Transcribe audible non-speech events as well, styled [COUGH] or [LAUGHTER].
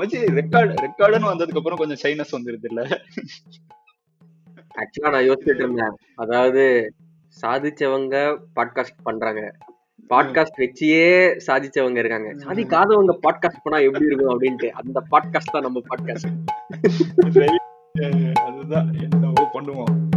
மச்சி ரெக்கார்ட் ரெக்கார்டுன்னு வந்ததுக்கு அப்புறம் கொஞ்சம் சைனஸ் வந்துருது இல்ல ஆக்சுவலா நான் யோசிச்சுட்டு இருந்தேன் அதாவது சாதிச்சவங்க பாட்காஸ்ட் பண்றாங்க. பாட்காஸ்ட் வச்சியே சாதிச்சவங்க இருக்காங்க. சாதிக்காதவங்க பாட்காஸ்ட் பண்ணா எப்படி இருக்கும் அப்படின்ட்டு அந்த பாட்காஸ்ட் தான் நம்ம பாட்காஸ்ட் [LAUGHS] அதுதான் என்னவோ பண்ணுவோம்.